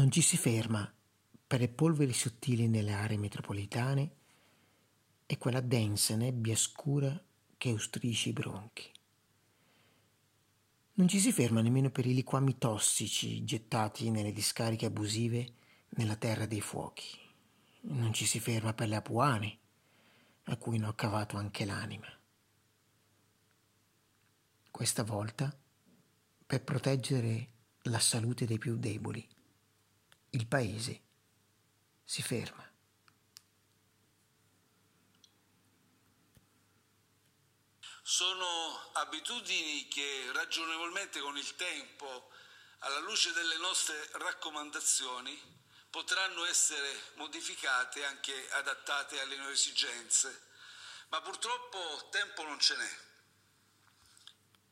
Non ci si ferma per le polveri sottili nelle aree metropolitane e quella densa nebbia scura che ostrisce i bronchi. Non ci si ferma nemmeno per i liquami tossici gettati nelle discariche abusive nella terra dei fuochi. Non ci si ferma per le apuane, a cui ne ho cavato anche l'anima. Questa volta per proteggere la salute dei più deboli. Paese si ferma. Sono abitudini che ragionevolmente con il tempo, alla luce delle nostre raccomandazioni, potranno essere modificate e anche adattate alle nuove esigenze, ma purtroppo tempo non ce n'è.